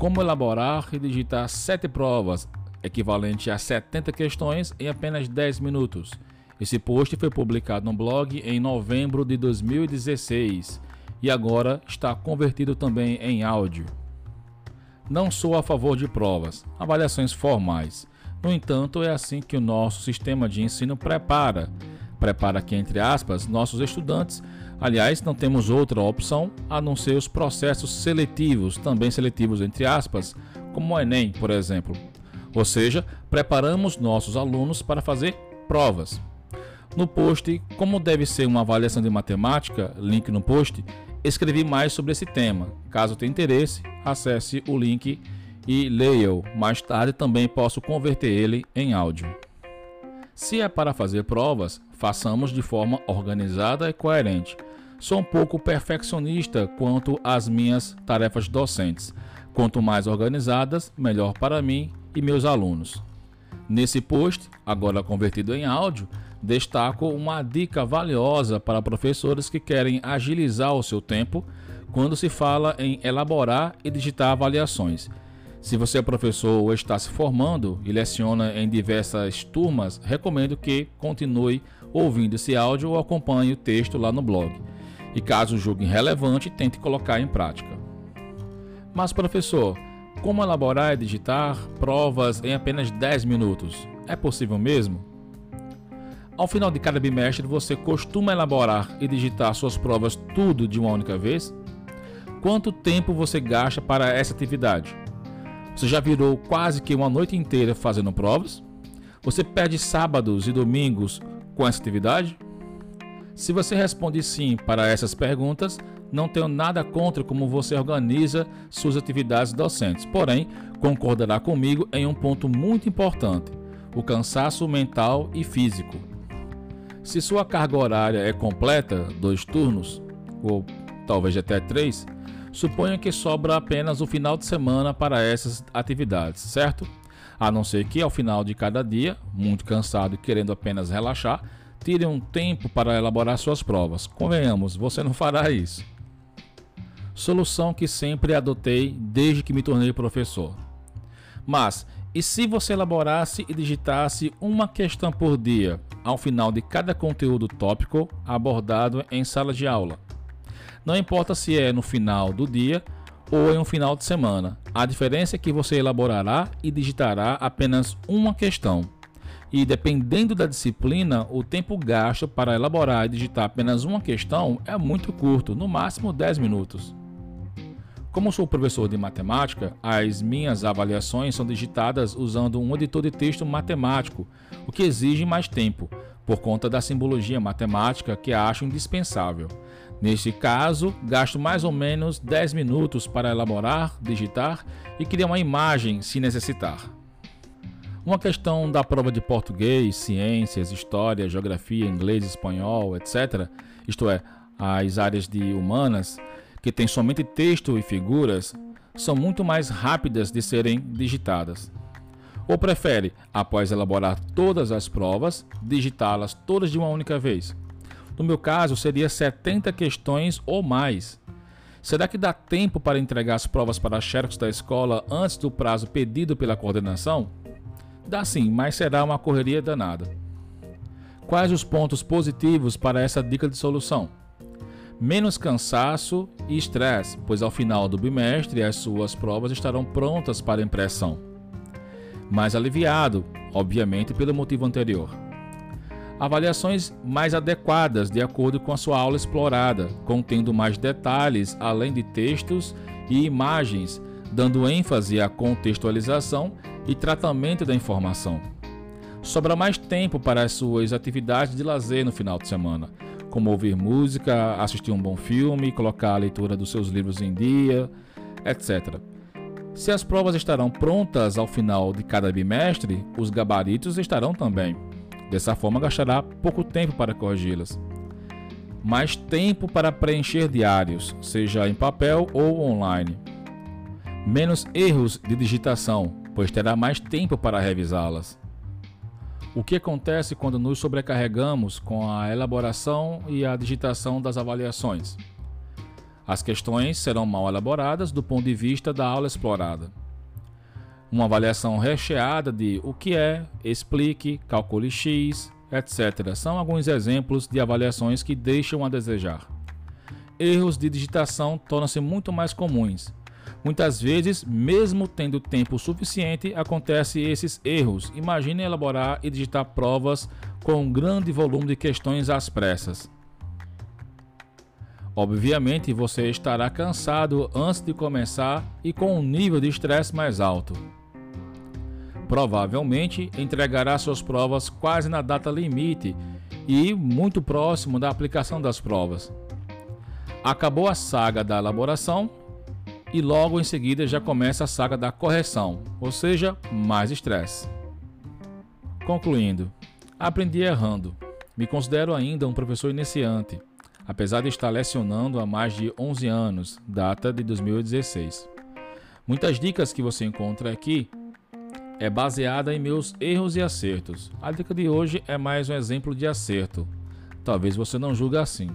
Como elaborar e digitar 7 provas, equivalente a 70 questões, em apenas 10 minutos. Esse post foi publicado no blog em novembro de 2016 e agora está convertido também em áudio. Não sou a favor de provas, avaliações formais. No entanto, é assim que o nosso sistema de ensino prepara. Prepara aqui, entre aspas, nossos estudantes. Aliás, não temos outra opção a não ser os processos seletivos, também seletivos, entre aspas, como o Enem, por exemplo. Ou seja, preparamos nossos alunos para fazer provas. No post Como deve ser uma avaliação de matemática, link no post, escrevi mais sobre esse tema. Caso tenha interesse, acesse o link e leia-o. Mais tarde também posso converter ele em áudio. Se é para fazer provas, façamos de forma organizada e coerente. Sou um pouco perfeccionista quanto às minhas tarefas docentes. Quanto mais organizadas, melhor para mim e meus alunos. Nesse post, agora convertido em áudio, destaco uma dica valiosa para professores que querem agilizar o seu tempo quando se fala em elaborar e digitar avaliações. Se você é professor ou está se formando e leciona em diversas turmas, recomendo que continue ouvindo esse áudio ou acompanhe o texto lá no blog. E caso julgue relevante, tente colocar em prática. Mas professor, como elaborar e digitar provas em apenas 10 minutos? É possível mesmo? Ao final de cada bimestre, você costuma elaborar e digitar suas provas tudo de uma única vez? Quanto tempo você gasta para essa atividade? Você já virou quase que uma noite inteira fazendo provas? Você perde sábados e domingos com essa atividade? Se você responde sim para essas perguntas, não tenho nada contra como você organiza suas atividades docentes. Porém, concordará comigo em um ponto muito importante: o cansaço mental e físico. Se sua carga horária é completa, dois turnos, ou talvez até três, suponha que sobra apenas o final de semana para essas atividades, certo? A não ser que ao final de cada dia, muito cansado e querendo apenas relaxar, tire um tempo para elaborar suas provas. Convenhamos, você não fará isso. Solução que sempre adotei desde que me tornei professor. Mas e se você elaborasse e digitasse uma questão por dia ao final de cada conteúdo tópico abordado em sala de aula? Não importa se é no final do dia ou em um final de semana, a diferença é que você elaborará e digitará apenas uma questão. E dependendo da disciplina, o tempo gasto para elaborar e digitar apenas uma questão é muito curto, no máximo 10 minutos. Como sou professor de matemática, as minhas avaliações são digitadas usando um editor de texto matemático, o que exige mais tempo, por conta da simbologia matemática que acho indispensável. Neste caso, gasto mais ou menos 10 minutos para elaborar, digitar e criar uma imagem se necessitar. Uma questão da prova de português, ciências, história, geografia, inglês, espanhol, etc., isto é, as áreas de humanas, que tem somente texto e figuras, são muito mais rápidas de serem digitadas. Ou prefere, após elaborar todas as provas, digitá-las todas de uma única vez? No meu caso, seria 70 questões ou mais. Será que dá tempo para entregar as provas para xerox da escola antes do prazo pedido pela coordenação? Dá sim, mas será uma correria danada. Quais os pontos positivos para essa dica de solução? menos cansaço e estresse, pois ao final do bimestre as suas provas estarão prontas para impressão. Mais aliviado, obviamente, pelo motivo anterior. Avaliações mais adequadas de acordo com a sua aula explorada, contendo mais detalhes além de textos e imagens, dando ênfase à contextualização e tratamento da informação. Sobra mais tempo para as suas atividades de lazer no final de semana como ouvir música, assistir um bom filme, colocar a leitura dos seus livros em dia, etc. Se as provas estarão prontas ao final de cada bimestre, os gabaritos estarão também. Dessa forma, gastará pouco tempo para corrigi-las. Mais tempo para preencher diários, seja em papel ou online. Menos erros de digitação, pois terá mais tempo para revisá-las. O que acontece quando nos sobrecarregamos com a elaboração e a digitação das avaliações? As questões serão mal elaboradas do ponto de vista da aula explorada. Uma avaliação recheada de o que é, explique, calcule X, etc. São alguns exemplos de avaliações que deixam a desejar. Erros de digitação tornam-se muito mais comuns. Muitas vezes, mesmo tendo tempo suficiente, acontecem esses erros. Imagine elaborar e digitar provas com um grande volume de questões às pressas. Obviamente, você estará cansado antes de começar e com um nível de estresse mais alto. Provavelmente entregará suas provas quase na data limite e muito próximo da aplicação das provas. Acabou a saga da elaboração e logo em seguida já começa a saga da correção, ou seja, mais estresse. Concluindo, aprendi errando. Me considero ainda um professor iniciante apesar de estar lecionando há mais de 11 anos, data de 2016. Muitas dicas que você encontra aqui é baseada em meus erros e acertos. A dica de hoje é mais um exemplo de acerto. Talvez você não julgue assim.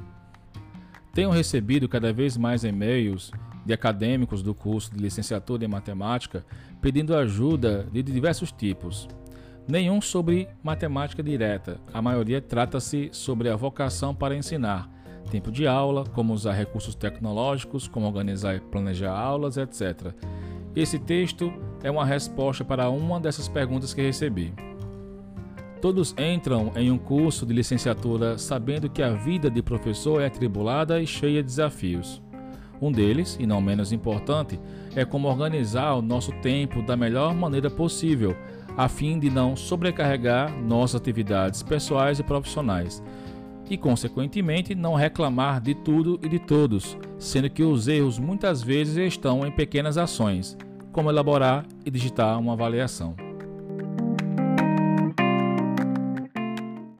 Tenho recebido cada vez mais e-mails de acadêmicos do curso de licenciatura em matemática pedindo ajuda de diversos tipos. Nenhum sobre matemática direta, a maioria trata-se sobre a vocação para ensinar, tempo de aula, como usar recursos tecnológicos, como organizar e planejar aulas, etc. Esse texto é uma resposta para uma dessas perguntas que recebi. Todos entram em um curso de licenciatura sabendo que a vida de professor é atribulada e cheia de desafios. Um deles, e não menos importante, é como organizar o nosso tempo da melhor maneira possível, a fim de não sobrecarregar nossas atividades pessoais e profissionais e, consequentemente, não reclamar de tudo e de todos, sendo que os erros muitas vezes estão em pequenas ações, como elaborar e digitar uma avaliação.